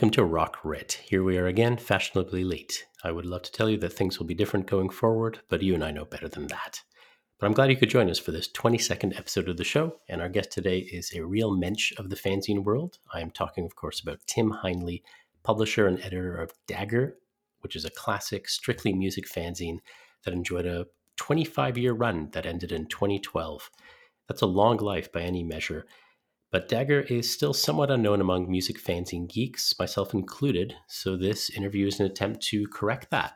Welcome to Rock Writ. Here we are again, fashionably late. I would love to tell you that things will be different going forward, but you and I know better than that. But I'm glad you could join us for this 22nd episode of the show, and our guest today is a real mensch of the fanzine world. I am talking, of course, about Tim Heinle, publisher and editor of Dagger, which is a classic, strictly music fanzine that enjoyed a 25 year run that ended in 2012. That's a long life by any measure but Dagger is still somewhat unknown among music fans and geeks, myself included, so this interview is an attempt to correct that.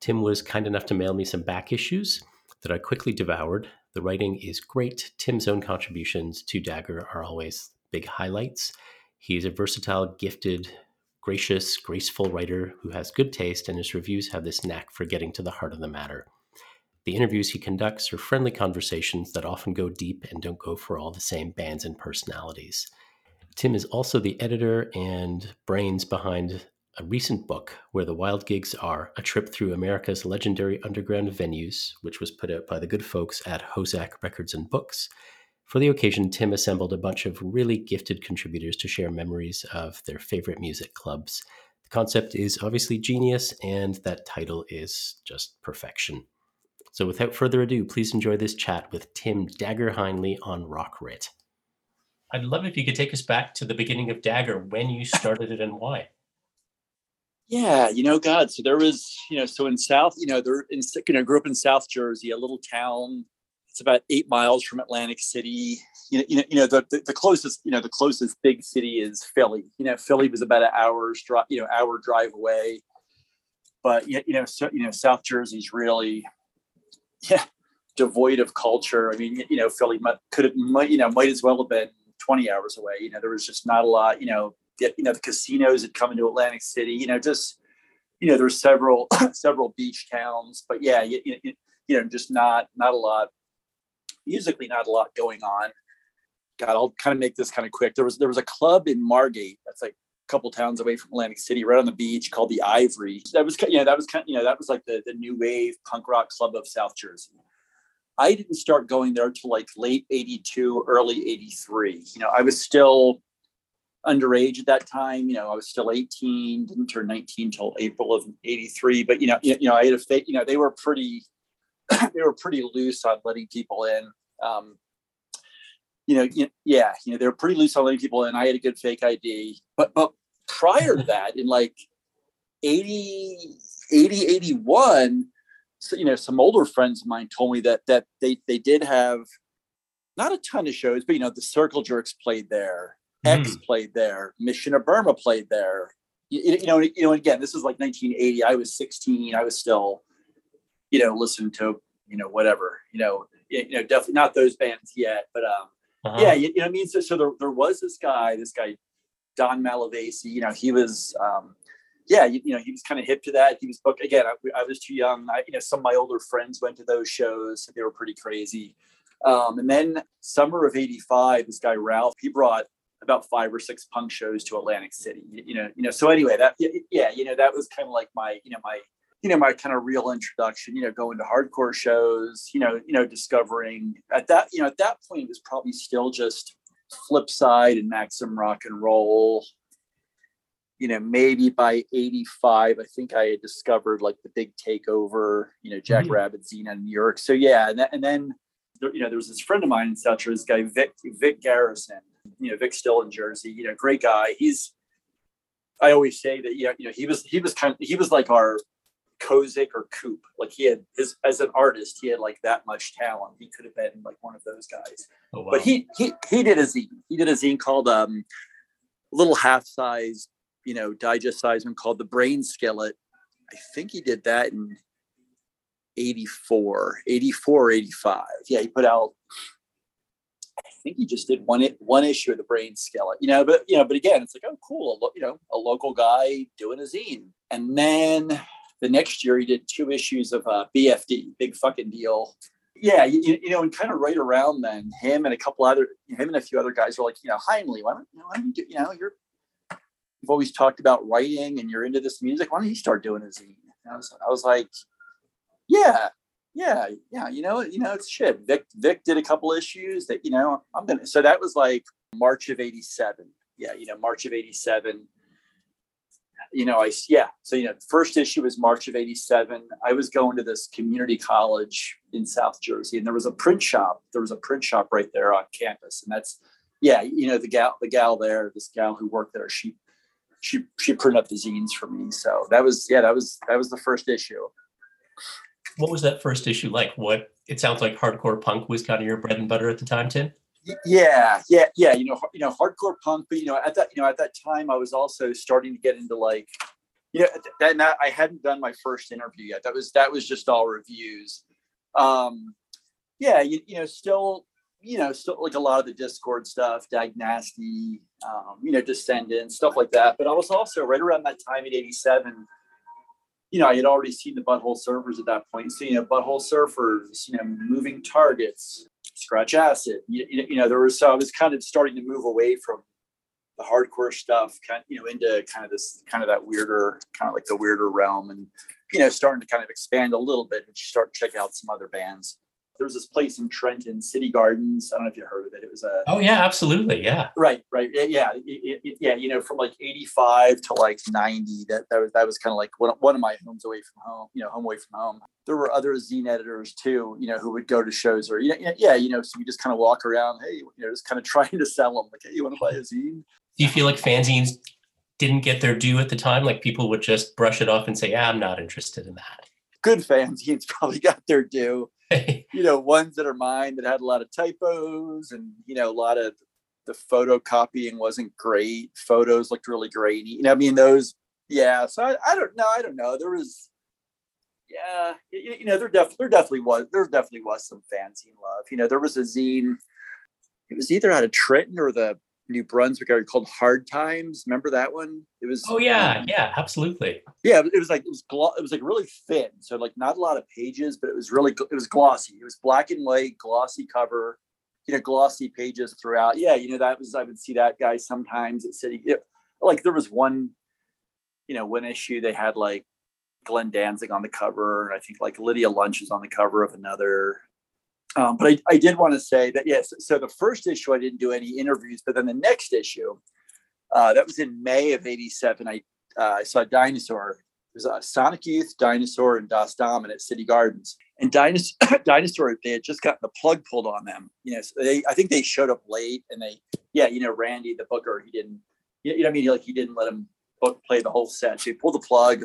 Tim was kind enough to mail me some back issues that I quickly devoured. The writing is great. Tim's own contributions to Dagger are always big highlights. He's a versatile, gifted, gracious, graceful writer who has good taste, and his reviews have this knack for getting to the heart of the matter. The interviews he conducts are friendly conversations that often go deep and don't go for all the same bands and personalities. Tim is also the editor and brains behind a recent book where the wild gigs are a trip through America's legendary underground venues, which was put out by the good folks at HoZac Records and Books. For the occasion, Tim assembled a bunch of really gifted contributors to share memories of their favorite music clubs. The concept is obviously genius, and that title is just perfection. So without further ado, please enjoy this chat with Tim Dagger Heinle on Rock Writ. I'd love if you could take us back to the beginning of Dagger, when you started it and why. Yeah, you know, God. So there was, you know, so in South, you know, there in, you know, grew up in South Jersey, a little town. It's about eight miles from Atlantic City. You know, you know, you know, the, the, the closest, you know, the closest big city is Philly. You know, Philly was about an hour's drive, you know, hour drive away. But yet, you know, so you know, South Jersey's really yeah, devoid of culture. I mean, you know, Philly might, could have, might, you know, might as well have been 20 hours away. You know, there was just not a lot, you know, you know, the casinos had come into Atlantic City, you know, just, you know, there's several, several beach towns, but yeah, you, you, you know, just not, not a lot, musically, not a lot going on. God, I'll kind of make this kind of quick. There was, there was a club in Margate. That's like couple towns away from Atlantic City, right on the beach, called the Ivory. That was, kind, you know, that was kind, of, you know, that was like the the new wave punk rock club of South Jersey. I didn't start going there till like late '82, early '83. You know, I was still underage at that time. You know, I was still 18, didn't turn 19 till April of '83. But you know, you, you know, I had a. You know, they were pretty, they were pretty loose on letting people in. Um, you know, yeah, you know, they were pretty loose on letting people in. I had a good fake ID. But but prior to that, in like 80, 80, 81, so, you know, some older friends of mine told me that that they they did have not a ton of shows, but you know, the Circle Jerks played there, mm. X played there, Mission of Burma played there. You, you know, you know, again, this is like 1980. I was 16. I was still, you know, listening to, you know, whatever, you know, you know, definitely not those bands yet, but um, uh-huh. Yeah, you, you, know, I mean, so, so there, there was this guy, this guy, Don Malavasi, you know, he was, um, yeah, you, you know, he was kind of hip to that. He was booked again. I, I, was too young. I, you know, some of my older friends went to those shows. They were pretty crazy. Um, and then summer of '85, this guy Ralph, he brought about five or six punk shows to Atlantic City. You, you know, you know. So anyway, that yeah, you know, that was kind of like my, you know, my you know my kind of real introduction you know going to hardcore shows you know you know discovering at that you know at that point it was probably still just flipside and maximum rock and roll you know maybe by 85 i think i had discovered like the big takeover you know jack mm-hmm. rabbit zine in new york so yeah and, and then you know there was this friend of mine in south jersey this guy vic vic garrison you know vic still in jersey you know great guy he's I always say that yeah, you know, he was he was kind of he was like our Kozik or Coop. Like he had his as an artist, he had like that much talent. He could have been like one of those guys. Oh, wow. But he he he did a zine. He did a zine called um little half size, you know, digest size one called the Brain Skillet. I think he did that in 84, 84, 85. Yeah, he put out I think he just did one one issue of the Brain Skillet, you know. But you know, but again, it's like, oh, cool, you know, a local guy doing a zine. And then the next year he did two issues of uh, BFD, big fucking deal. Yeah, you, you know, and kind of right around then, him and a couple other, him and a few other guys were like, you know, Heinle, why don't, you know, why don't you, do, you know, you're, you've always talked about writing and you're into this music. Why don't you start doing a zine? I was, I was like, yeah, yeah, yeah. You know, you know, it's shit. Vic, Vic did a couple issues that, you know, I'm gonna. So that was like March of '87. Yeah, you know, March of '87 you know, I yeah. So you know, first issue was March of '87. I was going to this community college in South Jersey, and there was a print shop. There was a print shop right there on campus, and that's yeah. You know, the gal, the gal there, this gal who worked there, she she she printed up the zines for me. So that was yeah, that was that was the first issue. What was that first issue like? What it sounds like hardcore punk was kind of your bread and butter at the time, Tim yeah yeah yeah you know you know hardcore punk but you know at that you know at that time i was also starting to get into like you know that, that i hadn't done my first interview yet that was that was just all reviews um yeah you, you know still you know still like a lot of the Dischord stuff dag nasty um you know descendents stuff like that but i was also right around that time in 87 you know, I had already seen the butthole surfers at that point. So, you know, butthole surfers, you know, moving targets, scratch acid. You, you know, there was so I was kind of starting to move away from the hardcore stuff, kind of, you know, into kind of this kind of that weirder, kind of like the weirder realm, and you know, starting to kind of expand a little bit and start checking out some other bands there was this place in Trenton, City Gardens. I don't know if you heard of it. It was a oh yeah, absolutely, yeah, right, right, yeah, it, it, yeah. You know, from like eighty five to like ninety, that that was that was kind of like one one of my homes away from home. You know, home away from home. There were other zine editors too. You know, who would go to shows or you know, yeah, you know, so we just kind of walk around. Hey, you know, just kind of trying to sell them. Like, hey, you want to buy a zine? Do you feel like fanzines didn't get their due at the time? Like people would just brush it off and say, "Yeah, I'm not interested in that." Good fanzines probably got their due you know, ones that are mine that had a lot of typos and, you know, a lot of the photocopying wasn't great. Photos looked really grainy. You know, I mean, those, yeah. So I, I don't know. I don't know. There was, yeah, you, you know, there definitely, there definitely was, there definitely was some fanzine love. You know, there was a zine, it was either out of Trenton or the New Brunswick called Hard Times. Remember that one? It was. Oh yeah, um, yeah, absolutely. Yeah, it was like it was glo- it was like really thin, so like not a lot of pages, but it was really it was glossy. It was black and white, glossy cover, you know, glossy pages throughout. Yeah, you know that was I would see that guy sometimes at City. It, like there was one, you know, one issue they had like Glenn Danzig on the cover, and I think like Lydia Lunch is on the cover of another. Um, but I, I did want to say that yes. So the first issue I didn't do any interviews, but then the next issue, uh, that was in May of '87. I uh, I saw Dinosaur. It was a Sonic Youth, Dinosaur, and Das Damen at City Gardens. And Dinosaur, Dinosaur, they had just gotten the plug pulled on them. You know, so they I think they showed up late, and they yeah, you know, Randy the booker, he didn't. You know, I mean, like he didn't let him book play the whole set. So he pulled the plug.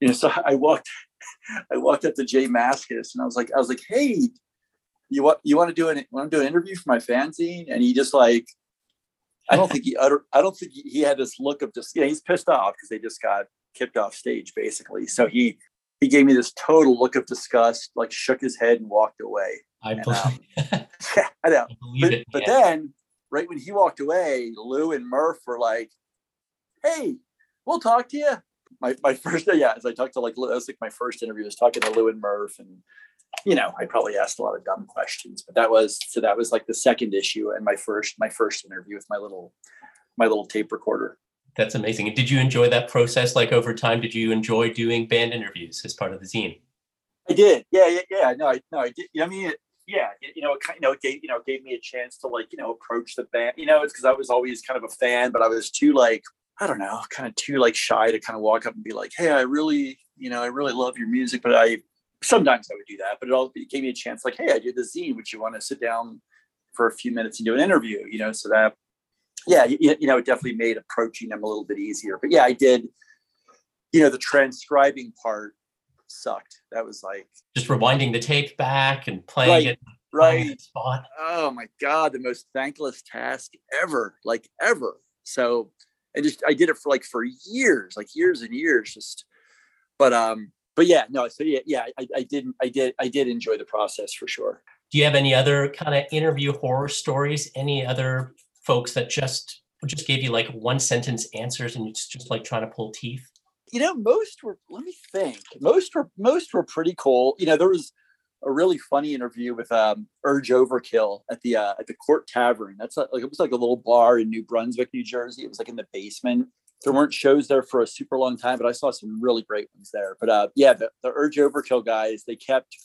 You know, so I walked I walked up to J Mascis and I was like, I was like, hey, you want you want to do an want to do an interview for my fanzine? And he just like i don't think he utter, i don't think he had this look of just you know he's pissed off because they just got kicked off stage basically. So he he gave me this total look of disgust like shook his head and walked away. I and, believe, um, yeah i know. I but, it, but then right when he walked away lou and murph were like hey we'll talk to you my, my first yeah as i talked to like that was like my first interview I was talking to lou and murph and you know, I probably asked a lot of dumb questions, but that was so that was like the second issue and my first my first interview with my little my little tape recorder. That's amazing. And did you enjoy that process? Like over time, did you enjoy doing band interviews as part of the zine? I did. Yeah, yeah, yeah. No, I no, I did. I mean, it, yeah, you know, it kind, you know, it gave you know, gave me a chance to like, you know, approach the band. You know, it's because I was always kind of a fan, but I was too like, I don't know, kind of too like shy to kind of walk up and be like, hey, I really, you know, I really love your music, but I sometimes I would do that, but it all it gave me a chance like, hey, I did the zine. Would you want to sit down for a few minutes and do an interview? You know, so that yeah, you, you know, it definitely made approaching them a little bit easier. But yeah, I did. You know, the transcribing part sucked. That was like just rewinding the tape back and playing right, it right spot. Oh my god, the most thankless task ever, like ever. So, and just I did it for like for years, like years and years, just. But um, but yeah, no. So yeah, yeah, I, I didn't, I did, I did enjoy the process for sure. Do you have any other kind of interview horror stories? Any other folks that just just gave you like one sentence answers and it's just like trying to pull teeth? You know, most were. Let me think. Most were most were pretty cool. You know, there was a really funny interview with um, Urge Overkill at the uh, at the Court Tavern. That's like it was like a little bar in New Brunswick, New Jersey. It was like in the basement there weren't shows there for a super long time, but I saw some really great ones there. But uh, yeah, the, the Urge Overkill guys, they kept,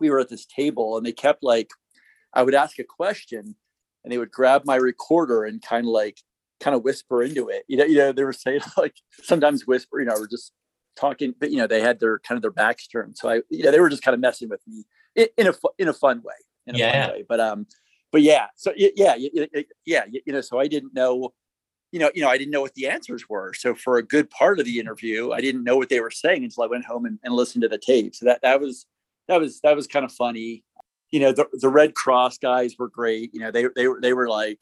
we were at this table and they kept like, I would ask a question and they would grab my recorder and kind of like kind of whisper into it. You know, you know, they were saying like sometimes whisper, you know, we're just talking, but you know, they had their kind of their backs turned. So I, you know, they were just kind of messing with me in, in a in a fun way, in a yeah. fun way. But um, but yeah, so yeah, yeah, yeah, you know, so I didn't know, you know, you know, I didn't know what the answers were. So for a good part of the interview, I didn't know what they were saying until I went home and, and listened to the tape. So that that was that was that was kind of funny. You know, the the Redd Kross guys were great. You know, they they were they were like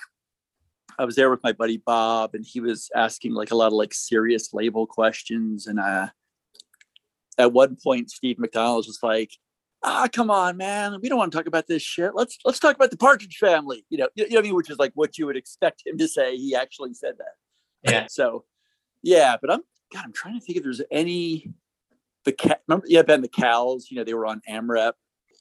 I was there with my buddy Bob, and he was asking like a lot of like serious label questions. And uh, at one point, Steve McDonald was like, "Ah, come on, man, we don't want to talk about this shit. Let's let's talk about the Partridge Family." You know, you know I mean? Which is like what you would expect him to say. He actually said that. Yeah. so, yeah, but I'm God. I'm trying to think if there's any the cat. Remember, yeah, Ben the Cows. You know, they were on AMREP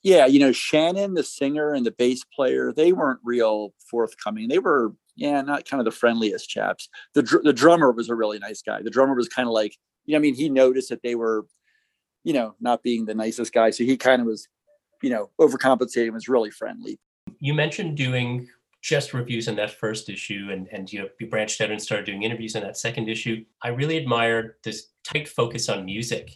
yeah, you know, Shannon, the singer and the bass player, they weren't real forthcoming. They were yeah, not kind of the friendliest chaps. The dr- the drummer was a really nice guy. The drummer was kind of like, you know, I mean, he noticed that they were, you know, not being the nicest guy, so he kind of was, you know, overcompensating. Was really friendly. You mentioned doing just reviews in that first issue, and and you you branched out and started doing interviews in that second issue. I really admired this tight focus on music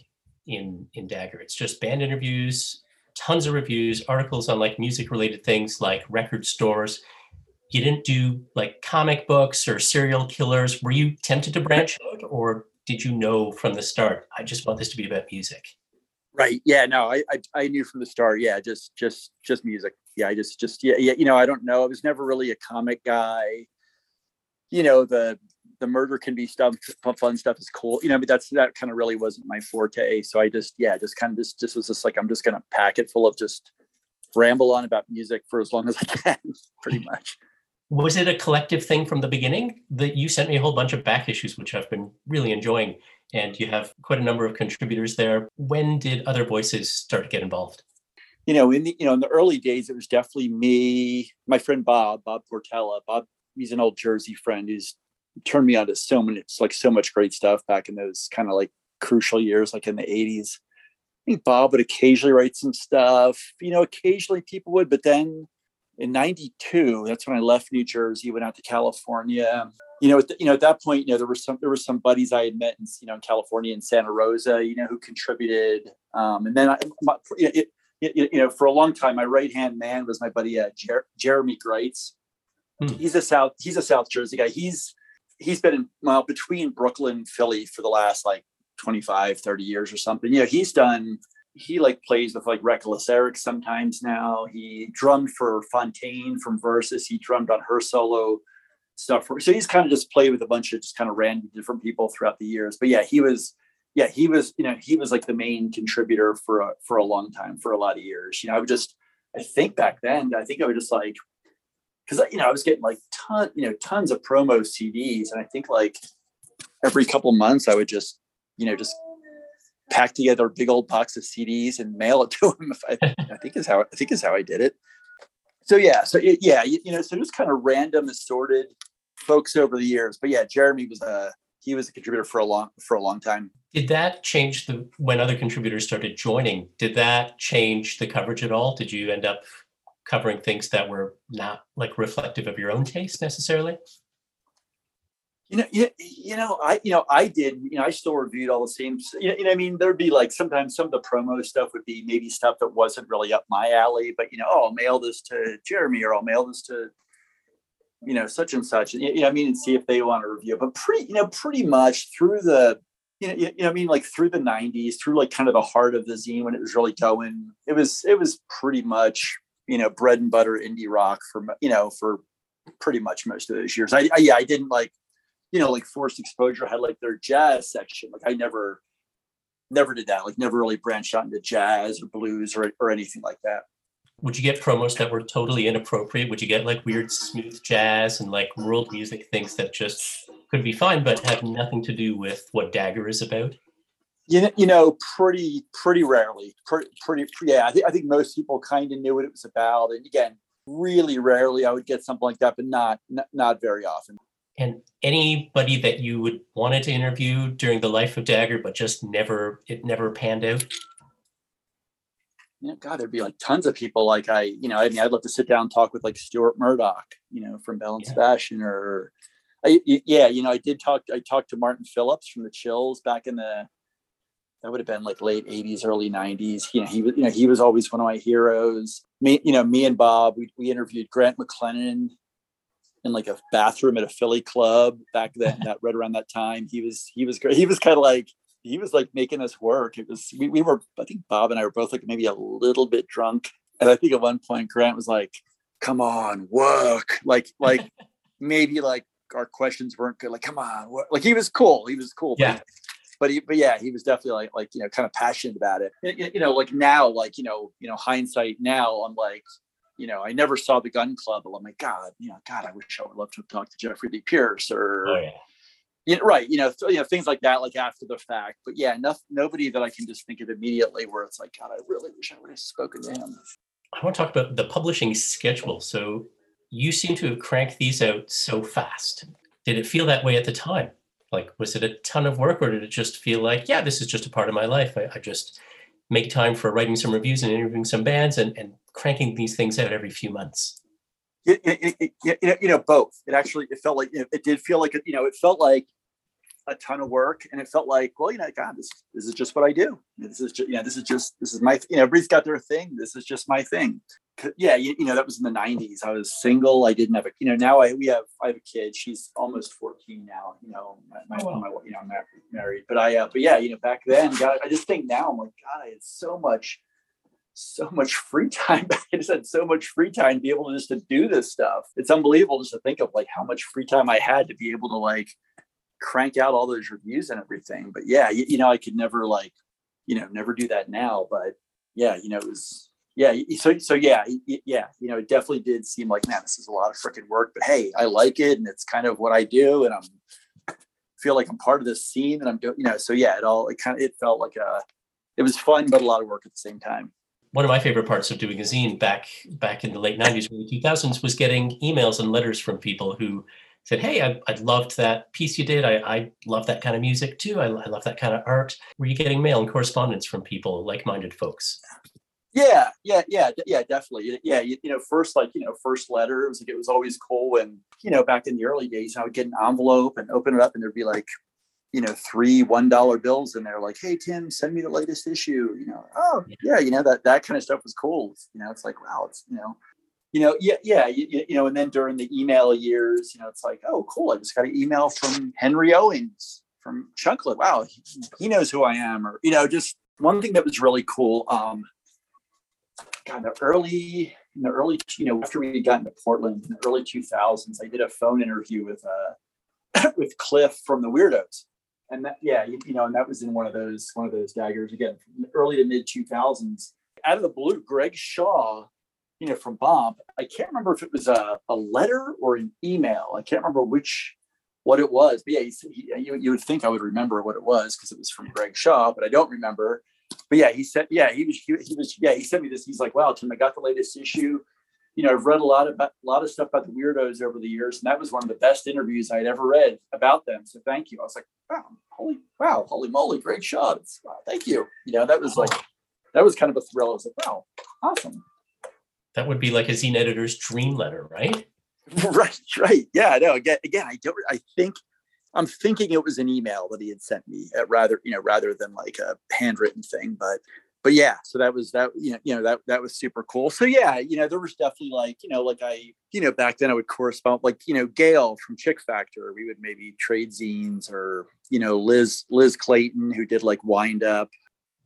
in in Dagger. It's just band interviews, tons of reviews, articles on like music related things like record stores you didn't do like comic books or serial killers. Were you tempted to branch out, or did you know from the start? I just want this to be about music. Right. Yeah. No. I, I I, knew from the start. Yeah. Just just just music. Yeah. I just just yeah yeah. You know. I don't know. I was never really a comic guy. You know the the murder can be stuff fun stuff is cool you know but that's that kind of really wasn't my forte so i just yeah just kind of just just was just like i'm just gonna pack it full of just ramble on about music for as long as i can pretty much was it a collective thing from the beginning that you sent me a whole bunch of back issues which i've been really enjoying and you have quite a number of contributors there. When did other voices start to get involved? You know in the you know in the early days it was definitely me my friend bob bob portella bob he's an old jersey friend who's turned me on to so many it's like so much great stuff back in those kind of like crucial years like in the 80s I think Bob would occasionally write some stuff. You know, occasionally people would, but then in 92 that's when i left new jersey went out to california you know, the, you know, at that point, you know, there were some there were some buddies I had met in you know in California in Santa Rosa, you know, who contributed. Um, and then I, my, it, it, you know, for a long time, my right hand man was my buddy uh, Jer- Jeremy Greitz. Hmm. He's a South he's a South Jersey guy. He's he's been in, well between Brooklyn and Philly for the last like 25, 30 years or something. You know, he's done he like plays with like Reckless Eric sometimes now. He drummed for Fontaine from Versus. He drummed on her solo stuff. For, so he's kind of just played with a bunch of just kind of random different people throughout the years. But yeah, he was yeah he was you know he was like the main contributor for a, for a long time for a lot of years. You know, I would just I think back then I think I would just like because you know I was getting like ton you know tons of promo CDs and I think like every couple months I would just you know just pack together a big old box of CDs and mail it to him. I, I, think is how I think is how I did it. So yeah, so it, yeah, you, you, know, so just kind of random assorted folks over the years. But yeah, Jeremy was a he was a contributor for a long for a long time. Did that change the when other contributors started joining? Did that change the coverage at all? Did you end up covering things that were not like reflective of your own taste necessarily? You know, you, you know, I, you know, I did, you know, I still reviewed all the same, you know, I mean, there'd be like, sometimes some of the promo stuff would be maybe stuff that wasn't really up my alley, but, you know, oh, I'll mail this to Jeremy or I'll mail this to, you know, such and such. And, you know, I mean, and see if they want to review, but pretty, you know, pretty much through the, you know, you know, I mean, like through the '90s, through like kind of the heart of the zine when it was really going, it was, it was pretty much, you know, bread and butter indie rock for, you know, for pretty much most of those years. I, I yeah, I didn't like you know, like forced exposure had like their jazz section. Like I never, never did that. Like never really branched out into jazz or blues or, or anything like that. Would you get promos that were totally inappropriate? Would you get like weird smooth jazz and like world music things that just could be fine, but have nothing to do with what Dagger is about? You know, you know, pretty, pretty rarely. Pretty, pretty, yeah. I think I think most people kind of knew what it was about, and again, really rarely I would get something like that, but not, not, not very often and anybody that you would wanted to interview during the life of Dagger, but just never it never panned out? You know, God, there'd be like tons of people. Like I, you know, I mean, I'd love to sit down and talk with like Stuart Murdoch, you know, from Belle and yeah. Sebastian, or I, yeah, you know, I did talk. I talked to Martin Phillips from the Chills back in the that would have been like late 80s early 90s you know he was you know he was always one of my heroes me you know me and bob we, we interviewed grant mclennan in like a bathroom at a philly club back then that right around that time he was he was great he was kind of like he was like making us work it was we, we were i think bob and i were both like maybe a little bit drunk and i think at one point grant was like come on work like like maybe like our questions weren't good like come on work. like he was cool he was cool yeah but he, but yeah, he was definitely like like you know kind of passionate about it. You know, like now, like you know, you know, hindsight now, I'm like, you know, I never saw the Gun Club, but I'm like, God, you know, God, I wish I would love to talk to Jeffrey Lee Pierce or. Oh, yeah. You know, right, you know, th- you know, things like that, like after the fact. But yeah, enough, nobody that I can just think of immediately where it's like, God, I really wish I would have spoken to him. I want to talk about the publishing schedule. So you seem to have cranked these out so fast. Did it feel that way at the time? Like, was it a ton of work or did it just feel like, yeah, this is just a part of my life? I, I just make time for writing some reviews and interviewing some bands and, and cranking these things out every few months? It, it, it, you know, both. It actually, it felt like, it did feel like, you know, it felt like a ton of work and it felt like, well, you know, God, this, this is just what I do. This is just, you know, this is just, this is my, you know, everybody's got their thing. This is just my thing yeah, you, you, know, that was in the 90s. I was single. I didn't have a, you know, now I, we have, I have a kid. She's almost 14 now, you know, my, my, oh, wow. my you know, I'm married, but I, uh, but yeah, you know, back then, God, I just think now I'm like, God, I had so much, so much free time. I just had so much free time to be able to just to do this stuff. It's unbelievable just to think of like how much free time I had to be able to like crank out all those reviews and everything. But yeah, you, you know, I could never like, you know, never do that now. But yeah, you know, it was, yeah so so yeah yeah you know it definitely did seem like man this is a lot of freaking work but hey i like it and it's kind of what i do and i'm feel like i'm part of this scene and i'm doing you know so yeah it all it kind of it felt like a it was fun but a lot of work at the same time. One of my favorite parts of doing a zine back back in the late 90s early 2000s was getting emails and letters from people who said hey i, I loved that piece you did. I, I love that kind of music too. I, I love that kind of art. Were you getting mail and correspondence from people like-minded folks yeah, yeah, yeah, yeah, definitely. Yeah, you, you, know, first like you know, first letter it was like it was always cool when you know back in the early days I would get an envelope and open it up and there'd be like you know three one dollar bills in there like hey Tim send me the latest issue you know oh yeah you know that that kind of stuff was cool you know it's like wow it's you know you know yeah yeah you, you know and then during the email years you know it's like oh cool I just got an email from Henry Owings from Chunklet wow he, he knows who I am or you know just one thing that was really cool um God, the early in the early, you know, after we had gotten to Portland in the early 2000s, I did a phone interview with uh with Cliff from the Weirdos, and that yeah, you, you know, and that was in one of those one of those daggers again, early to mid 2000s. Out of the blue, Greg Shaw, you know, from Bomp. I can't remember if it was a, a letter or an email. I can't remember which what it was. But yeah, he, he, you, you would think I would remember what it was because it was from Greg Shaw, but I don't remember but yeah, he said, yeah, he was, he, he, was, yeah, he sent me this. He's like, wow, Tim, I got the latest issue. You know, I've read a lot about a lot of stuff about the weirdos over the years, and that was one of the best interviews I'd ever read about them. So thank you. I was like, wow, holy, wow, holy moly, great shots. Wow, thank you. You know, that was like, that was kind of a thrill. I was like, wow, awesome. That would be like a zine editor's dream letter, right? right, right. Yeah, no. Again, again, I don't. I think I'm thinking it was an email that he had sent me, uh, rather you know, rather than like a handwritten thing. But but yeah, so that was that you know you know that that was super cool. So yeah, you know, there was definitely like you know like I you know back then I would correspond like you know Gail from Chick Factor. We would maybe trade zines or you know Liz Liz Clayton who did like Wind Up.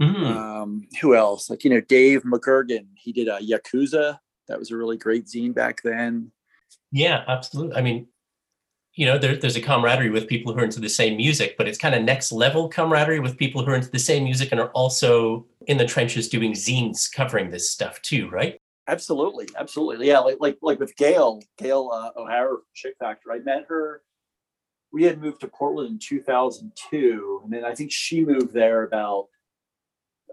Mm-hmm. Um, who else? Like you know Dave McGurgan. He did a Yakuza. That was a really great zine back then. Yeah, absolutely. I mean, you know, there, there's a camaraderie with people who are into the same music, but it's kind of next level camaraderie with people who are into the same music and are also in the trenches doing zines covering this stuff too, right? Absolutely, absolutely, yeah. Like like like with Gail, Gail uh, O'Hara Chick Factor. I met her. We had moved to Portland in 2002, and then I think she moved there about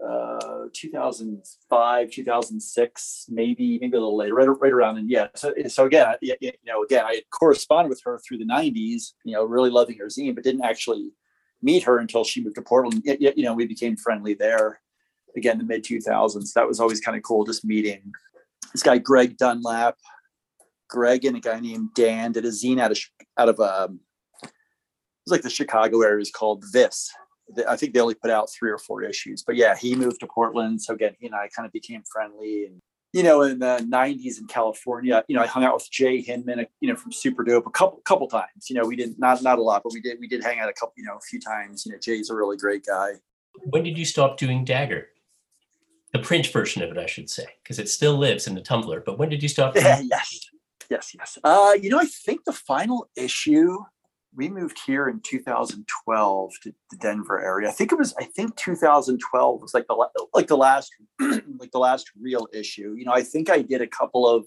uh 2005 2006 maybe maybe a little later right, right around and yeah. So, so again you know again i corresponded with her through the 90s you know really loving her zine but didn't actually meet her until she moved to portland. You know we became friendly there again the mid 2000s that was always kind of cool just meeting this guy greg dunlap. Greg and a guy named dan did a zine out of out of um, it was like the Chicago area is called This. I think they only put out three or four issues, but yeah, he moved to Portland. So again, he and I kind of became friendly. And you know, in the '90s in California, you know, I hung out with Jay Hinman, you know, from Super Dope a couple couple times. You know, we didn't not not a lot, but we did we did hang out a couple, you know, a few times. You know, Jay's a really great guy. When did you stop doing Dagger? The print version of it, I should say, because it still lives in the Tumblr. But when did you stop? Yeah, yes, yes, yes. Uh, you know, I think the final issue we moved here in 2012 to the Denver area. I think it was I think 2012 was like the like the last like the last real issue. You know, I think I did a couple of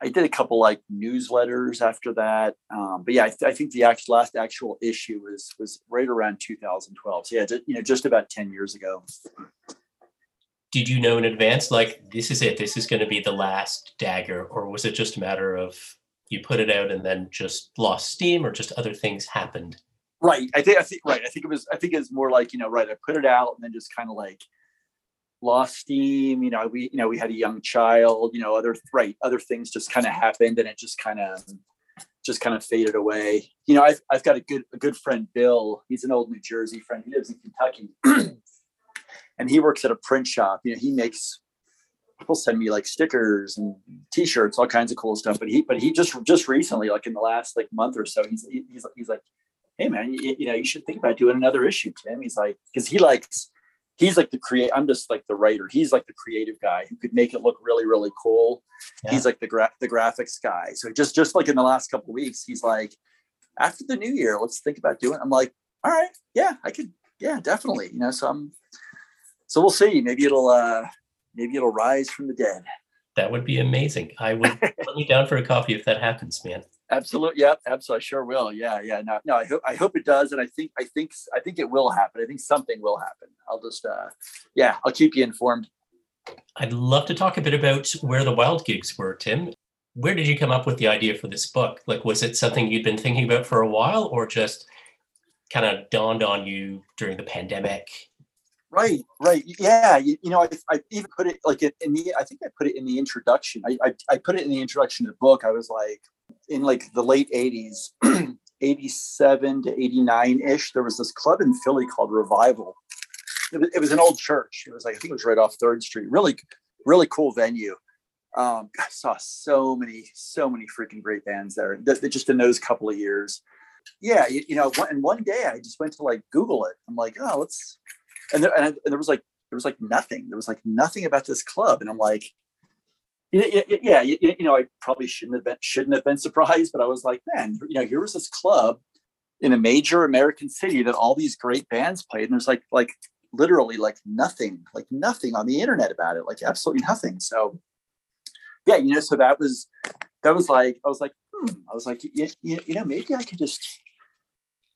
I did a couple like newsletters after that. Um, but yeah, I, th- I think the actual last actual issue was was right around 2012. So yeah, just, you know, just about 10 years ago. Did you know in advance, like this is it, this is going to be the last dagger, or was it just a matter of you put it out and then just lost steam or just other things happened? Right i think i think right i think it was i think it's more like you know right i put it out and then just kind of like lost steam you know we you know we had a young child you know other right other things just kind of happened and it just kind of just kind of faded away. You know I've, I've got a good a good friend bill he's an old new jersey friend he lives in kentucky and he works at a print shop you know he makes people send me like stickers and t-shirts all kinds of cool stuff but he but he just just recently like in the last like month or so he's he's, he's like hey man you, you know you should think about doing another issue tim. He's like because he likes he's like the create i'm just like the writer. He's like the creative guy who could make it look really really cool. Yeah. he's like the gra- the graphics guy. So just just like in the last couple weeks he's like after the new year let's think about doing i'm like all right yeah i could yeah definitely you know so i'm so we'll see. Maybe it'll uh maybe it'll rise from the dead. That would be amazing. I would put me down for a coffee if that happens, man. Absolutely. Yeah, absolutely. I sure will. Yeah, yeah. No, no, I hope I hope it does. And I think I think I think it will happen. I think something will happen. I'll just uh yeah, I'll keep you informed. I'd love to talk a bit about where the wild gigs were, Tim. Where did you come up with the idea for this book? Like was it something you'd been thinking about for a while or just kind of dawned on you during the pandemic Right, right. Yeah, you, you know, I, I, even put it like in, the. I think I put it in the introduction. I, I, I put it in the introduction to the book. I was like, in like the late '80s, '87 to '89 ish. There was this club in Philly called Revival. It was, it was, an old church. It was like I think it was right off Third Street. Really, really cool venue. Um, I saw so many, so many freaking great bands there. Just in those couple of years. Yeah, you, you know, and one day I just went to like Google it. I'm like, oh, let's and there, and there was like there was like nothing. There was like nothing about this club, and I'm like, yeah, yeah, you, you know, I probably shouldn't have been shouldn't have been surprised, but I was like, man, you know, here was this club in a major American city that all these great bands played, and there's like like literally like nothing, like nothing on the internet about it, like absolutely nothing. So yeah, you know, so that was that was like I was like, hmm. I was like, you, you, you know, maybe I could just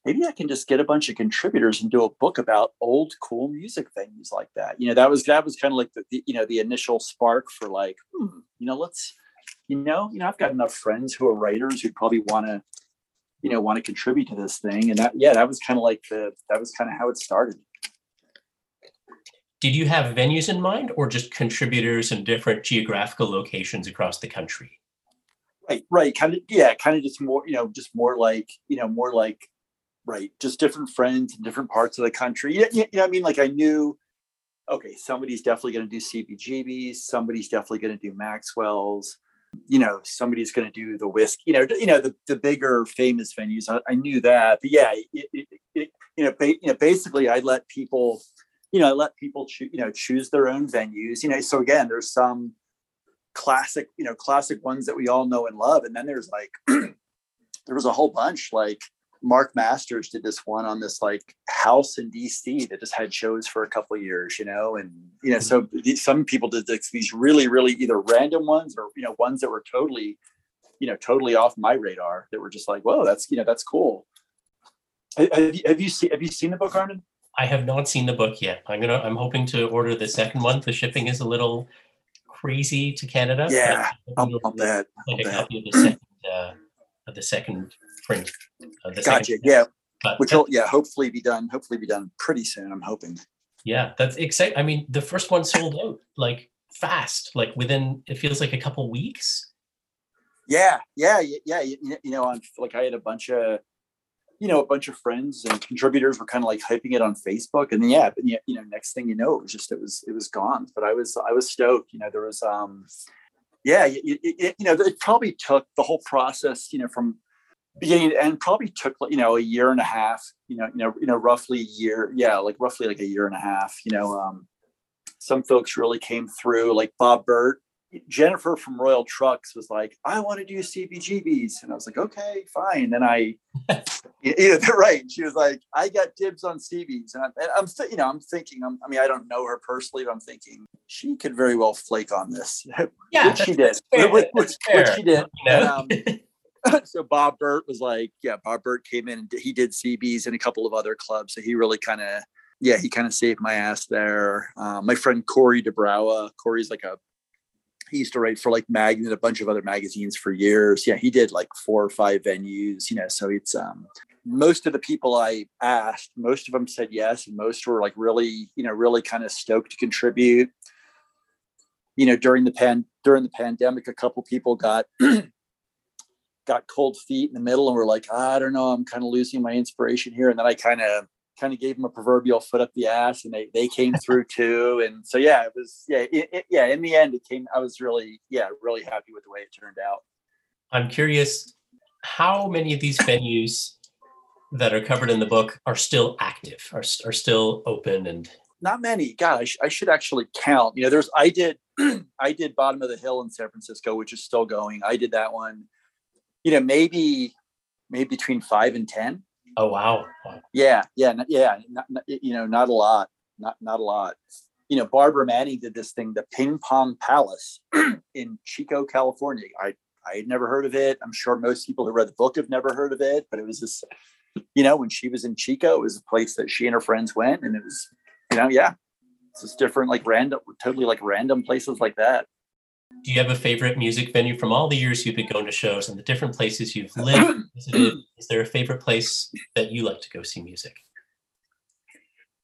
maybe I can just get a bunch of contributors and do a book about old cool music venues like that. You know, that was that was kind of like the, the, you know the initial spark for like, hmm, you know, let's you know, you know, I've got enough friends who are writers who probably want to, you know, want to contribute to this thing, and that yeah, that was kind of like the that was kind of how it started. Did you have venues in mind, or just contributors in different geographical locations across the country? Right, right, kind of, yeah, kind of just more, you know, just more like, you know, more like right just different friends in different parts of the country you, you, you know i mean? Like i knew okay somebody's definitely going to do cbgbs somebody's definitely going to do maxwell's you know somebody's going to do the whisk you know you know the, the bigger famous venues i, I knew that but yeah it, it, it, you know ba- you know basically i let people you know i let people choose you know choose their own venues you know so again there's some classic you know classic ones that we all know and love and then there's like there was a whole bunch like Mark Masters did this one on this like house in DC that just had shows for a couple of years, you know, and you know, so mm-hmm. some people did this, these really, really either random ones or you know ones that were totally, you know, totally off my radar that were just like, whoa, that's you know, that's cool. Have you, have you seen have you seen the book, Armin? I have not seen the book yet. I'm gonna I'm hoping to order the second one. The shipping is a little crazy to Canada. Yeah, I'll, I'll bet. Like I'll a bet. copy of the second uh, of the second print. Uh, gotcha. Yeah. But Which will, yeah, hopefully be done. Hopefully be done pretty soon. I'm hoping. Yeah, that's exciting. I mean, the first one sold out like fast, like within it feels like a couple weeks. Yeah, yeah, yeah. You, you know, I'm like I had a bunch of you know, a bunch of friends and contributors were kind of like hyping it on Facebook. And then, yeah, but yeah, you know, next thing you know, it was just, it was, it was gone. But I was, I was stoked, you know, there was, um, yeah, it, it, you know, it probably took the whole process, you know, from beginning and probably took you know a year and a half you know you know you know roughly a year yeah like roughly like a year and a half you know um some folks really came through like bob burt jennifer from royal trux was like i want to do cbgbs and i was like okay fine. Then i you know they're right she was like i got dibs on cbs and, I, am you know i'm thinking I'm, i mean i don't know her personally but i'm thinking she could very well flake on this. Yeah which she did. which, which, which, she did you know? and, um, so Bob Burt was like, yeah, Bob Burt came in and he did CBs and a couple of other clubs. So he really kind of, yeah, he kind of saved my ass there. Um, my friend Corey duBrowa, Corey's like a, he used to write for like Magnet, a bunch of other magazines for years. Yeah, he did like four or five venues, you know. So it's um, most of the people I asked, most of them said yes, and most were like really, you know, really kind of stoked to contribute. You know, during the pan during the pandemic, a couple people got got cold feet in the middle and we're like, I don't know, I'm kind of losing my inspiration here. And then I kind of kind of gave them a proverbial foot up the ass and they they came through too. And so yeah, it was yeah, it, it, yeah, in the end it came I was really yeah, really happy with the way it turned out. I'm curious how many of these venues that are covered in the book are still active, are, are still open and not many. God, I, sh- I should actually count. You know, there's I did I did Bottom of the Hill in San Francisco, which is still going. I did that one you know, maybe maybe between five and ten. Oh wow! Yeah, yeah, yeah. Not, not, you know, not a lot. Not not a lot. You know, Barbara Manning did this thing, the Ping Pong Palace in Chico, California. I I had never heard of it. I'm sure most people who read the book have never heard of it, but it was this, you know, when she was in Chico, it was a place that she and her friends went, and it was, you know, yeah, it's just different, like random, totally like random places like that do you have a favorite music venue from all the years you've been going to shows and the different places you've lived visited? Is there a favorite place that you like to go see music?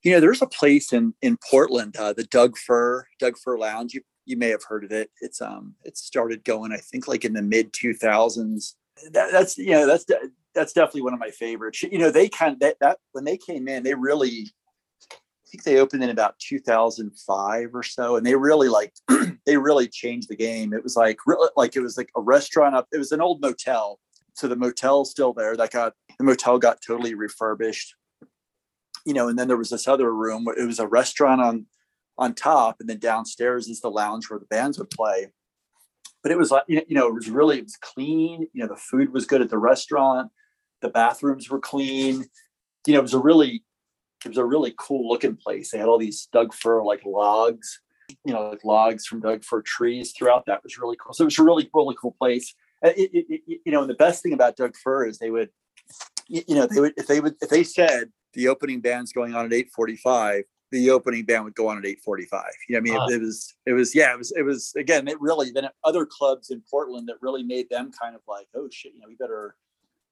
You know there's a place in in portland uh, the doug fir doug fir lounge. You, you may have heard of it. It's um it started going i think like in the mid 2000s that, that's you know that's that's definitely one of my favorites. You know they kind of that, that when they came in they really I think they opened in about 2005 or so, and they really like they really changed the game. It was like like it was like a restaurant up. It was an old motel, so the motel's still there. That got the motel got totally refurbished, you know. And then there was this other room it was a restaurant on on top, and then downstairs is the lounge where the bands would play. But it was like you know it was really it was clean. You know the food was good at the restaurant. The bathrooms were clean. You know it was a really it was a really cool looking place. They had all these Doug fir like logs, you know, like logs from Doug fir trees throughout. That was really cool. So it was a really, really cool place. It, it, it, you know, and the best thing about Doug fir is they would, you know, they would if they would if they said the opening band's going on at eight forty five, the opening band would go on at 8:45. You know, I mean, it, it, was, it was, yeah, it was, it was. Again, it really then other clubs in Portland that really made them kind of like, oh shit, you know, we better,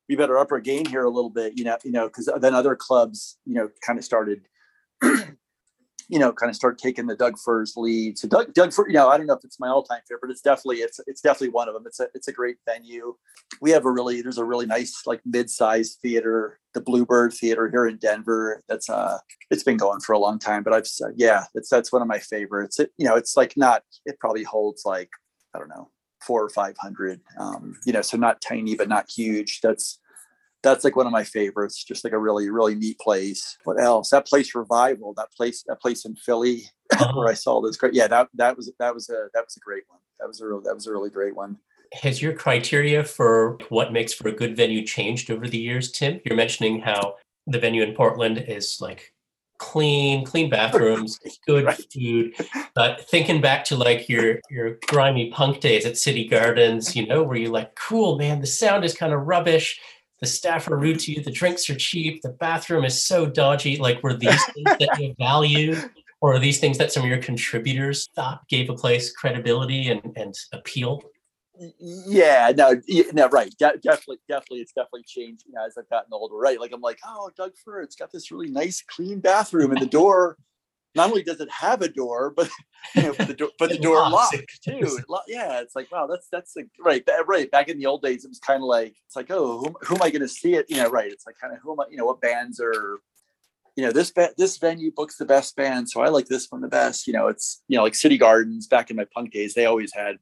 we better up our game here a little bit, you know, you know, because then other clubs, you know, kind of started, you know, kind of start taking the Doug Firs lead. So Doug, Doug you know, I don't know if it's my all-time favorite, but it's definitely it's it's definitely one of them. It's a it's a great venue. We have a really there's a really nice like mid-sized theater, the Bluebird Theater here in Denver. That's uh it's been going for a long time, but I've yeah, that's that's one of my favorites. It you know, it's like not it probably holds like I don't know four or five hundred. Um, you know, so not tiny but not huge. That's that's like one of my favorites. Just like a really really neat place. What else? That place revival. That place that place in Philly uh-huh. where I saw this great. Yeah, that that was that was a that was a great one. That was a real that was a really great one. Has your criteria for what makes for a good venue changed over the years, Tim? You're mentioning how the venue in Portland is like clean, clean bathrooms, good right. food. But thinking back to like your your grimy punk days at City Gardens, you know, where you're like, cool, man, the sound is kind of rubbish. The staff are rude to you. The drinks are cheap. The bathroom is so dodgy. Like, were these things that you value, or are these things that some of your contributors thought gave a place credibility and, and appeal? Yeah no no right De- definitely definitely it's definitely changed you know as i've gotten older right like i'm like oh doug fir it's got this really nice clean bathroom and the door not only does it have a door, but you know, but the door, but the door locks too. yeah, it's like wow, that's that's like, right, right. Back in the old days, it was kind of like it's like oh, who, who am I going to see it? You know, right? It's like kind of who am I? You know, what bands are you know this this venue books the best band so i like this one the best you know it's you know like city gardens back in my punk days they always had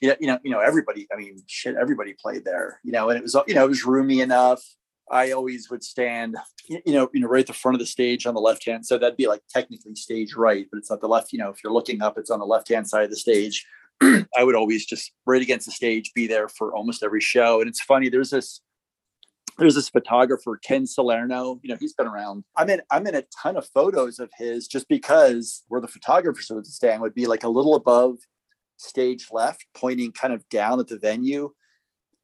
you know you know you know everybody i mean shit everybody played there you know and it was you know it was roomy enough i always would stand you know you know right at the front of the stage on the left hand so that'd be like technically stage right but it's not the left you know if you're looking up it's on the left hand side of the stage i would always just right against the stage be there for almost every show and it's funny there's this there's this photographer Ken Salerno. You know, he's been around. I'm in I'm in a ton of photos of his just because where the photographers would stand would be like a little above stage left, pointing kind of down at the venue.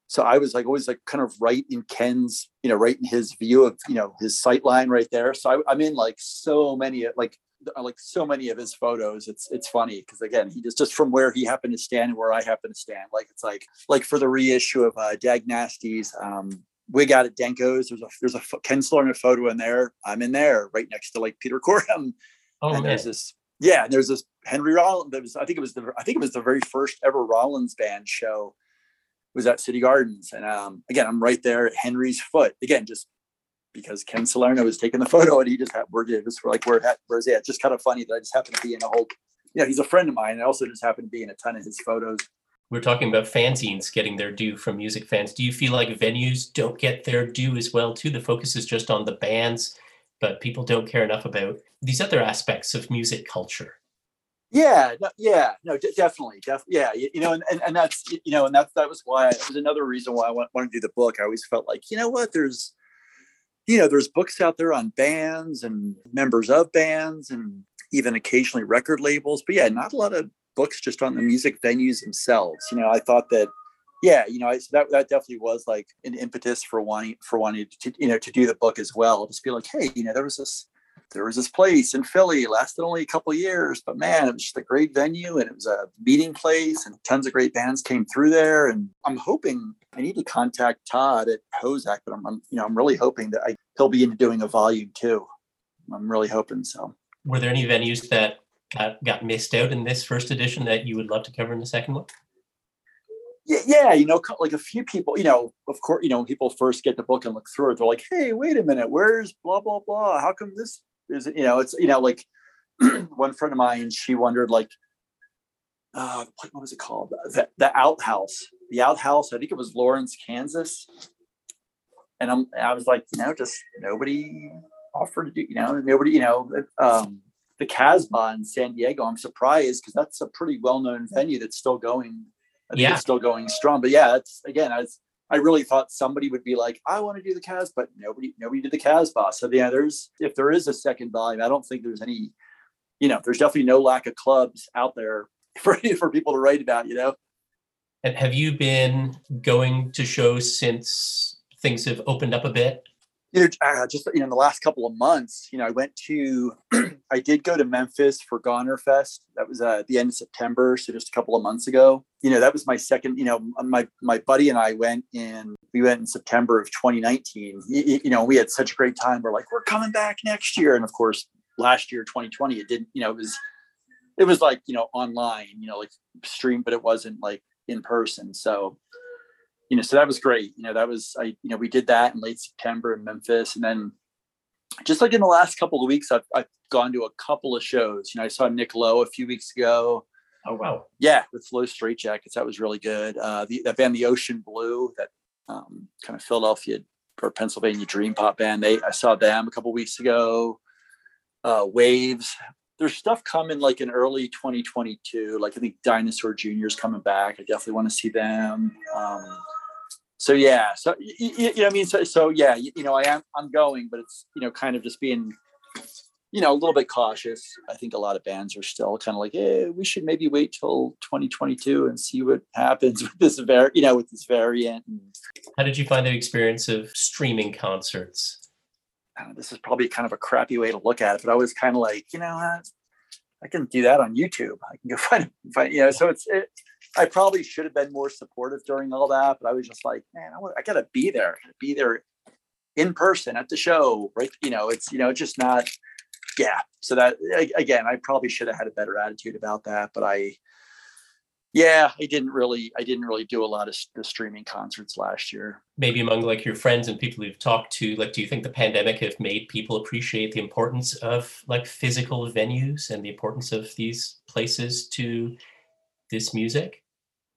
So I was like always like kind of right in Ken's, you know, right in his view of you know his sight line right there. So I, I'm in like so many like like so many of his photos it's it's funny because again he just just from where he happened to stand and where i happen to stand like it's like like for the reissue of uh dag nasty's um wig out at Denko's. There's a there's a Ken Salerno photo in there. I'm in there, right next to like Peter Cortner. Oh, and man. there's this yeah, and there's this Henry Rollins. That was I think it was the I think it was the very first ever Rollins band show. Was at City Gardens, and um, again, I'm right there at Henry's foot. Again, just because Ken Salerno was taking the photo, and he just had we're just like we're at where's yeah, it's just kind of funny that I just happened to be in a whole. Yeah, he's a friend of mine. I also just happened to be in a ton of his photos we're talking about fanzines getting their due from music fans. Do you feel like venues don't get their due as well too? The focus is just on the bands, but people don't care enough about these other aspects of music culture. Yeah, no, yeah, no, d- definitely, def- yeah, you, you, know, and, and, and that's you know, and that's that was why it was another reason why I want, wanted to do the book. I always felt like you know what, there's you know, there's books out there on bands and members of bands and even occasionally record labels, but yeah, not a lot of books just on the music venues themselves. You know, I thought that, yeah, you know, I, so that that definitely was like an impetus for wanting for wanting to you know to do the book as well. Just be like, hey, you know, there was this there was this place in Philly, lasted only a couple years, but man, it was just a great venue and it was a meeting place and tons of great bands came through there. And I'm hoping I need to contact Todd at HoZac, but I'm, I'm you know, I'm really hoping that I, he'll be into doing a volume too. I'm really hoping so. Were there any venues that got, got missed out in this first edition that you would love to cover in the second one? Yeah, yeah, you know, like a few people, you know, of course, you know, when people first get the book and look through it. They're like, "Hey, wait a minute, where's blah blah blah? How come this is?" You know, it's you know, like one friend of mine, she wondered, like, uh, what was it called? The, the outhouse, the outhouse. I think it was Lawrence, Kansas. And I'm, I was like, you know, just nobody offered to do, you know, nobody, you know, um, the Casbah in San Diego. I'm surprised because that's a pretty well-known venue that's still going. Yeah. it's still going strong. But yeah, it's again, I, was, I really thought somebody would be like, I want to do the Cas, but nobody, nobody did the Casbah. So yeah, there's if there is a second volume, I don't think there's any, you know, there's definitely no lack of clubs out there for for people to write about. You know. And have you been going to shows since things have opened up a bit? You know, uh, just you know, in the last couple of months, you know, I went to, I did go to Memphis for Goner Fest. That was uh, at the end of September, so just a couple of months ago. You know, that was my second. You know, my my buddy and I went in. We went in September of 2019. You, you know, we had such a great time. We're like, we're coming back next year, and of course, last year, 2020, it didn't. You know, it was, it was like you know online. You know, like stream, but it wasn't like in person. So you know, so that was great. You know, that was I, you know, we did that in late September in Memphis, and then just like in the last couple of weeks, I've, I've gone to a couple of shows. You know, I saw Nick Lowe a few weeks ago. Oh wow! Yeah, with Los Straitjackets, that was really good. Uh, the that band, the Ocean Blue, that um, kind of Philadelphia or Pennsylvania dream pop band. They I saw them a couple weeks ago. Uh, Waves. There's stuff coming like in early 2022. Like I think Dinosaur Jr.'s coming back. I definitely want to see them. Um, so yeah so you, you, know i mean so, so yeah you, you, know i am i'm going but it's you know kind of just being you know a little bit cautious i think a lot of bands are still kind of like hey we should maybe wait till 2022 and see what happens with this var you know with this variant how did you find the experience of streaming concerts know, this is probably kind of a crappy way to look at it but i was kind of like you know i can do that on youtube i can go find, find you know so it's it, I probably should have been more supportive during all that, but I was just like, man, I, I gotta be there, be there in person at the show, right? You know, it's you know, just not. yeah, so that again, I probably should have had a better attitude about that, but I, yeah, I didn't really, I didn't really do a lot of the streaming concerts last year. Maybe among like your friends and people you've talked to, like, do you think the pandemic have made people appreciate the importance of like physical venues and the importance of these places to this music?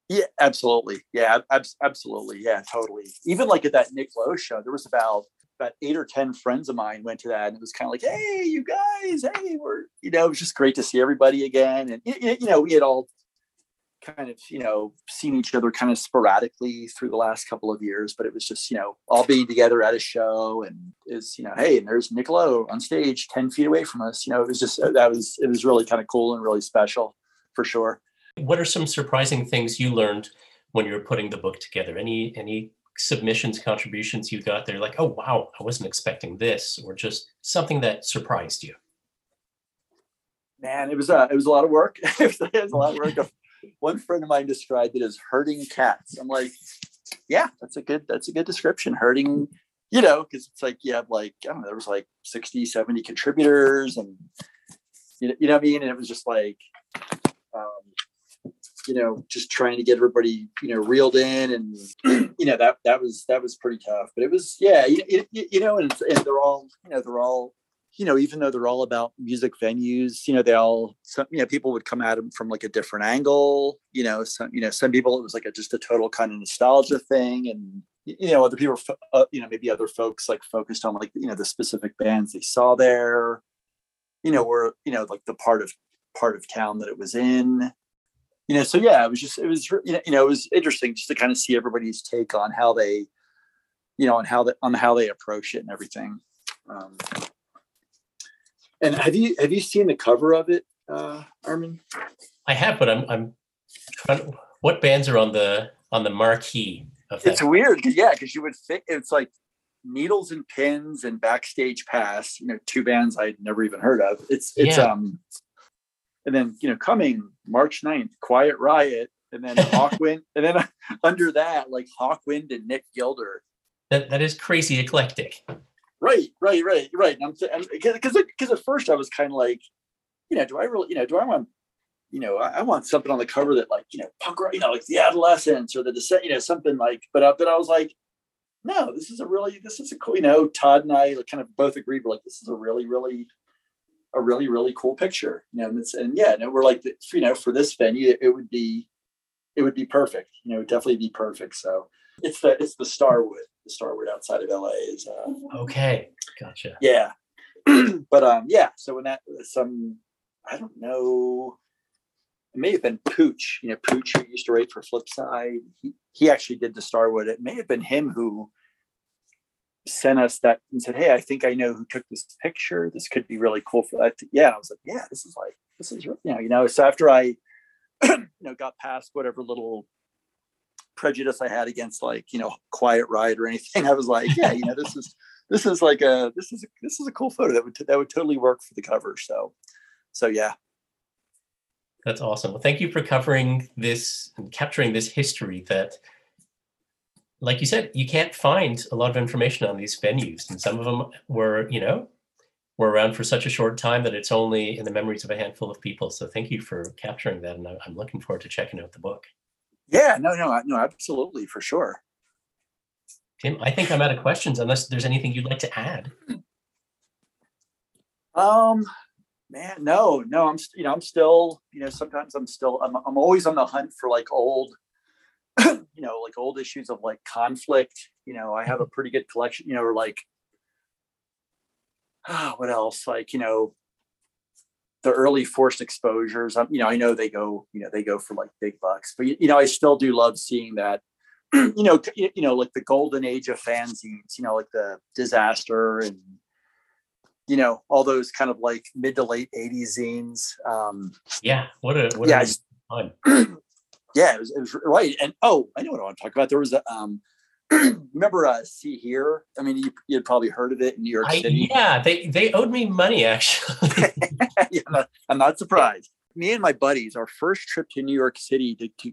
Yeah, absolutely. Yeah, ab- absolutely. Yeah, totally. Even like at that Nick Lowe show, there was about about eight or ten friends of mine went to that, and it was kind of like, "Hey, you guys! Hey, we're you know, it was just great to see everybody again." And you know, we had all kind of you know seen each other kind of sporadically through the last couple of years, but it was just you know all being together at a show, and is you know, hey, and there's Nick Lowe on stage ten feet away from us. You know, it was just that was it was really kind of cool and really special for sure. What are some surprising things you learned when you were putting the book together? Any any submissions, contributions you got there, like, oh wow, I wasn't expecting this, or just something that surprised you? Man, it was uh, it was a lot of work. it, was, a lot of work. One friend of mine described it as herding cats. I'm like, yeah, that's a good that's a good description. Herding, you know, because it's like you have like I don't know, there was like 60, 70 contributors, and you know, you know what I mean. And it was just like um, you know, just trying to get everybody, you know, reeled in, and you know that that was that was pretty tough. But it was, yeah, you, you know, and, and they're all, you know, they're all, you know, even though they're all about music venues, you know, they all, some, you know, people would come at them from like a different angle. You know, some, you know, some people it was like a, just a total kind of nostalgia thing, and you know, other people, uh, you know, maybe other folks like focused on like you know the specific bands they saw there. You know, were you know like the part of part of town that it was in you know so yeah it was just it was you know it was interesting just to kind of see everybody's take on how they you know on how they on how they approach it and everything um, and have you have you seen the cover of it uh armin i have but i'm i'm trying to, what bands are on the on the marquee of that? it's weird yeah because you would think it's like needles and pins and backstage pass you know two bands i'd never even heard of it's it's yeah. um and then you know coming March 9th, Quiet Riot, and then Hawkwind, and then under that like Hawkwind and Nick Gilder. That that is crazy eclectic. Right, right, right, right. And I'm because because at first I was kind of like, you know, do I really, you know, do I want, you know, I, I, want something on the cover that like, you know, punk rock, you know, like the Adolescents or the Descent, you know, something like. But uh, but I was like, no, this is a really, this is a cool, you know. Todd and I like, kind of both agreed, we're like, this is a really, really a really really cool picture you know and, it's, and yeah and we're like you know for this venue it would be it would be perfect you know definitely be perfect so it's the it's the starwood the starwood outside of la is uh okay gotcha yeah but um yeah so when that some i don't know it may have been pooch you know pooch who used to write for flipside he, he actually did the starwood it may have been him who sent us that and said, Hey, I think I know who took this picture. This could be really cool for that. Yeah. I was like, yeah, this is like, this is, you know, you know, so after I, you know, got past whatever little prejudice I had against like, you know, Quiet Riot or anything, I was like, yeah, you know, this is, this is like a, this is, a, this is a cool photo that would, that would totally work for the cover. So, so yeah. That's awesome. Well, thank you for covering this and capturing this history that like you said, you can't find a lot of information on these venues, and some of them were, you know, were around for such a short time that it's only in the memories of a handful of people. So thank you for capturing that, and I'm looking forward to checking out the book. Yeah, no, no, no, absolutely, for sure. Tim, I think I'm out of questions. Unless there's anything you'd like to add. Um, man, no, no, I'm, you know, I'm still, you know, sometimes I'm still, I'm, I'm always on the hunt for like old you know, like old issues of like conflict. You know, I have a pretty good collection, you know, or like, oh, what else? Like, you know, the early forced exposures. Um, you know, I know they go, you know, they go for like big bucks, but you know, I still do love seeing that. you know, you know, like the golden age of fanzines. You know, like the disaster and you know all those kind of like mid to late 80s zines um yeah what a what yeah, a yeah, it was, it was right. And oh, I know what I want to talk about. There was a um, remember uh, See Hear. I mean, you you had probably heard of it in New York City. Yeah, they they owed me money actually. yeah, I'm, not, I'm not surprised. Me and my buddies, our first trip to New York City to, to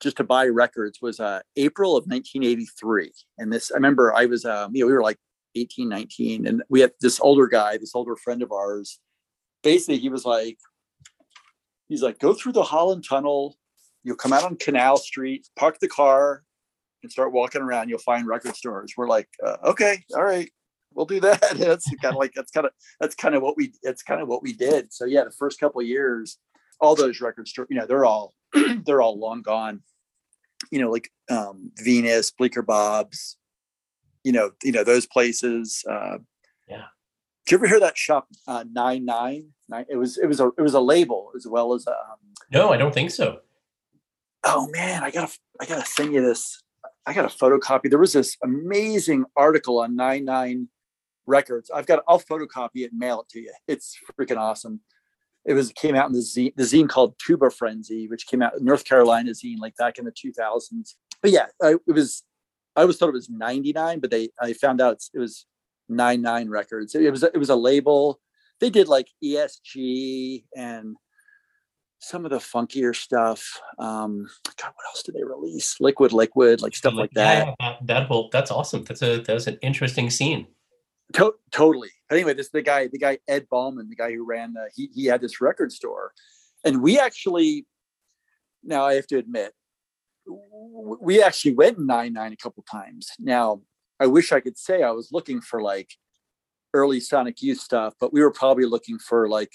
just to buy records was uh, April of 1983. And this, I remember I was, um, you know, we were like 18, 19, and we had this older guy, this older friend of ours basically he was like, he's like, go through the Holland Tunnel. You'll come out on Canal Street, park the car, and start walking around. You'll find record stores. We're like, uh, okay, all right, we'll do that. That's kind of like that's kind of that's kind of what we it's kind of what we did. So yeah, the first couple of years, all those record stores, you know, they're all they're all long gone. You know, like um, Venus, Bleecker Bob's, you know, you know those places. Uh, yeah. Did you ever hear that shop uh, nine nine? It was it was a it was a label as well as a. Um, no, I don't think so. Oh man, I gotta I gotta send you this. I got a photocopy. There was this amazing article on nine nine records. I've got I'll photocopy it and mail it to you. It's freaking awesome. It was came out in the zine, the zine called Tuba Frenzy, which came out North Carolina zine like back in the 2000s. But yeah, I, it was I always thought it was 99, but they I found out it was 99 records. It was it was a label. They did like ESG and some of the funkier stuff. Um, God, what else did they release? Liquid, liquid, like stuff like that. Yeah, that, that whole that's awesome. That's a that's an interesting scene. To- totally. Anyway, this the guy, the guy Ed Bahlman, the guy who ran the he he had this record store, and we actually. Now I have to admit, we actually went nine nine a couple times. Now I wish I could say I was looking for like early Sonic Youth stuff, but we were probably looking for like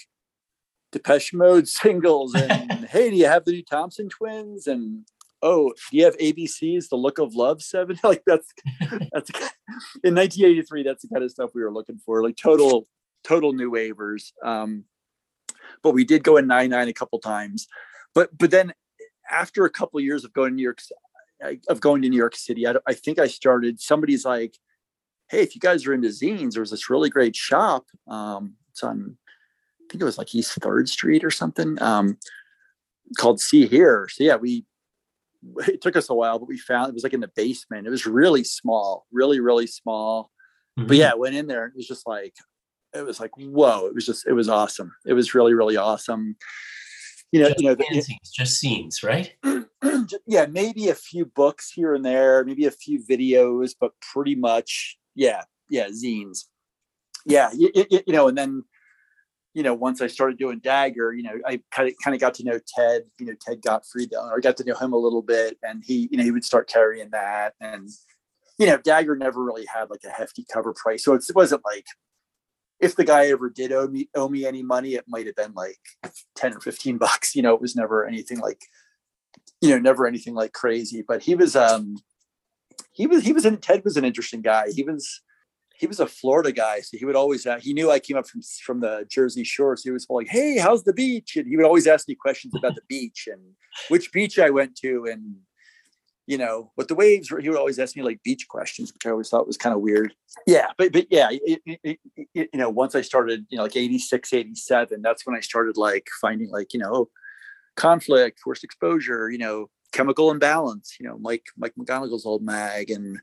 Depeche Mode singles and hey, do you have the new Thompson twins? And oh, do you have ABC's The Look of Love seven? like that's that's in 1983. That's the kind of stuff we were looking for, like total total new wavers. Um, but we did go in nine nine a couple times. But but then after a couple of years of going to New York of going to New York City, I, I think I started. Somebody's like, "Hey, if you guys are into zines, there's this really great shop. Um, it's on, think it was like East Third Street or something, um, called See Hear." So yeah, we it took us a while, but we found it was like in the basement. It was really small, really, really small. Mm-hmm. But yeah, went in there and it was just like, it was like, whoa, it was just, it was awesome. It was really, really awesome. You know, just you know, the, just scenes, right? yeah, maybe a few books here and there, maybe a few videos, but pretty much, yeah, yeah, zines. Yeah, you, you, you know, and then you know, once I started doing Dagger, you know, I kind of kind of got to know Ted, you know, Ted Gottfried, or I got to know him a little bit, and he, you know, he would start carrying that, and you know, Dagger never really had like a hefty cover price, so it wasn't like if the guy ever did owe me owe me any money, it might have been like ten or fifteen bucks. You know, it was never anything like, you know, never anything like crazy. But he was, um, he was, he was, in, Ted was an interesting guy. He was he was a Florida guy, so he would always he knew I came up from from the Jersey Shore, so he was like, "Hey, how's the beach?" And he would always ask me questions about the beach and which beach I went to, and you know what the waves were. He would always ask me like beach questions, which I always thought was kind of weird. Yeah, but but yeah, it, it, it, you know, once I started, you know, like 86, 87, that's when I started like finding like you know conflict, forced exposure, you know, chemical imbalance, you know, Mike Mike McGonigal's old mag, and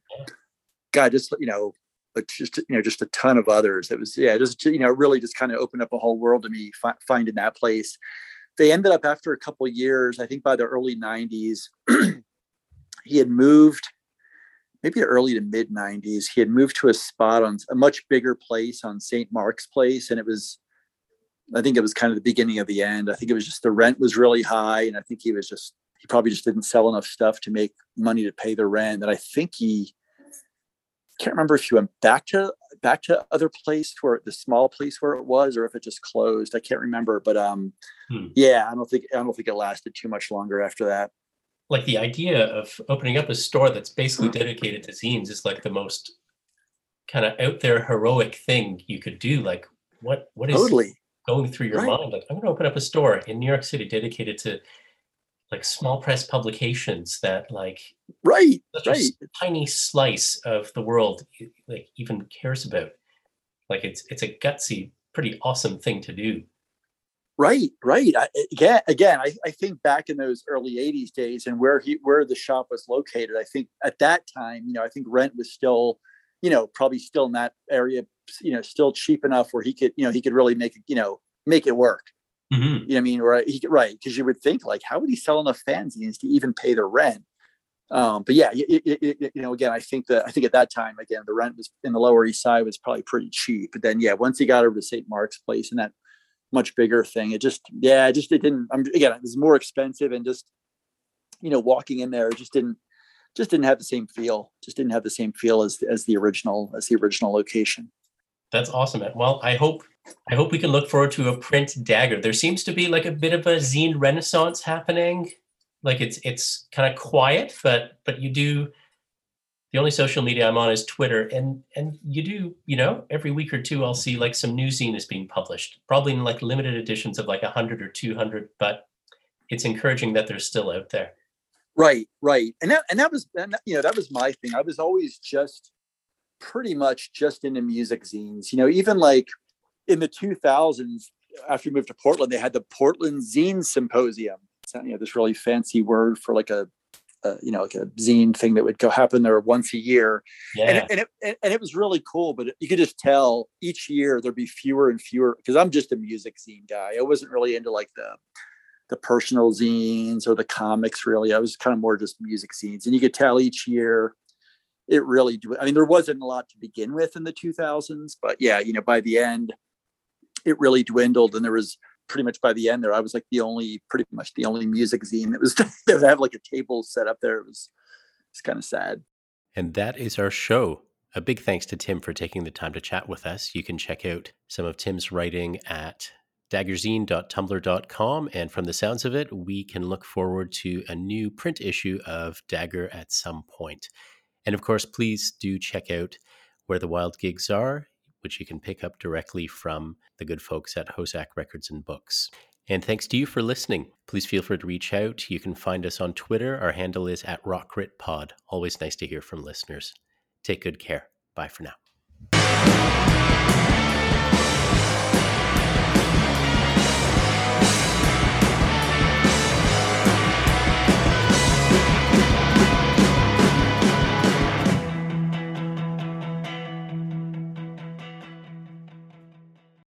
God, just you know but just you know just a ton of others. It was yeah just you know really just kind of opened up a whole world to me fi- finding that place. They ended up after a couple years i think by the early 90s he had moved maybe early to mid 90s he had moved to a spot on a much bigger place on st mark's place and it was i think it was kind of the beginning of the end. I think it was just the rent was really high and i think he was just he probably just didn't sell enough stuff to make money to pay the rent and i think he can't remember if you went back to back to other place where the small place where it was or if it just closed i can't remember but um hmm. yeah i don't think i don't think it lasted too much longer after that like the idea of opening up a store that's basically dedicated to zines is like the most kind of out there heroic thing you could do like what what is totally going through your right. mind like i'm going to open up a store in new york city dedicated to like small press publications that like right right. tiny slice of the world like even cares about. Like it's it's a gutsy pretty awesome thing to do. Right right. I, again again I, I think back in those early 80s days and where he where the shop was located i think at that time you know i think rent was still you know probably still in that area you know still cheap enough where he could you know he could really make it you know make it work Mm-hmm. You know what I mean? Right. He, right. Because you would think like, how would he sell enough fanzines to even pay the rent? Um, but yeah, it, it, it, you know, again, I think that I think at that time, again, the rent was in the Lower East Side was probably pretty cheap. But then, yeah, once he got over to St. Mark's Place and that much bigger thing. It just, yeah, it just, it didn't, I'm again, it was more expensive and just, you know, walking in there, just didn't, just didn't have the same feel, just didn't have the same feel as, as the original, as the original location. That's awesome. Well, I hope, I hope we can look forward to a print dagger. There seems to be like a bit of a zine renaissance happening. Like it's, it's kind of quiet, but, but you do, the only social media I'm on is Twitter, and and you do, you know, every week or two I'll see like some new zine is being published, probably in like limited editions of like hundred or two hundred, but it's encouraging that they're still out there. Right, right, and that and that was you know that was my thing. I was always just pretty much just into music zines. You know, even like in the 2000s, after we moved to Portland, they had the Portland Zine Symposium. It's, you know, this really fancy word for like a uh, you know, like a zine thing that would go happen there once a year. Yeah. And, it, and, it, and it was really cool, but you could just tell each year there'd be fewer and fewer because I'm just a music zine guy. I wasn't really into like the, the personal zines or the comics really. I was kind of more just music zines. And you could tell each year it really, I mean, there wasn't a lot to begin with in the 2000s, but yeah, you know, by the end, it really dwindled and there was pretty much by the end there, I was like the only, pretty much the only music zine that was that would have like a table set up there. It was, it's kind of sad. And that is our show. A big thanks to Tim for taking the time to chat with us. You can check out some of Tim's writing at daggerzine.tumblr.com. And from the sounds of it, we can look forward to a new print issue of Dagger at some point. And of course, please do check out where the wild gigs are which you can pick up directly from the good folks at HoZac Records and Books. And thanks to you for listening. Please feel free to reach out. You can find us on Twitter. Our handle is at RockRitPod. Always nice to hear from listeners. Take good care. Bye for now.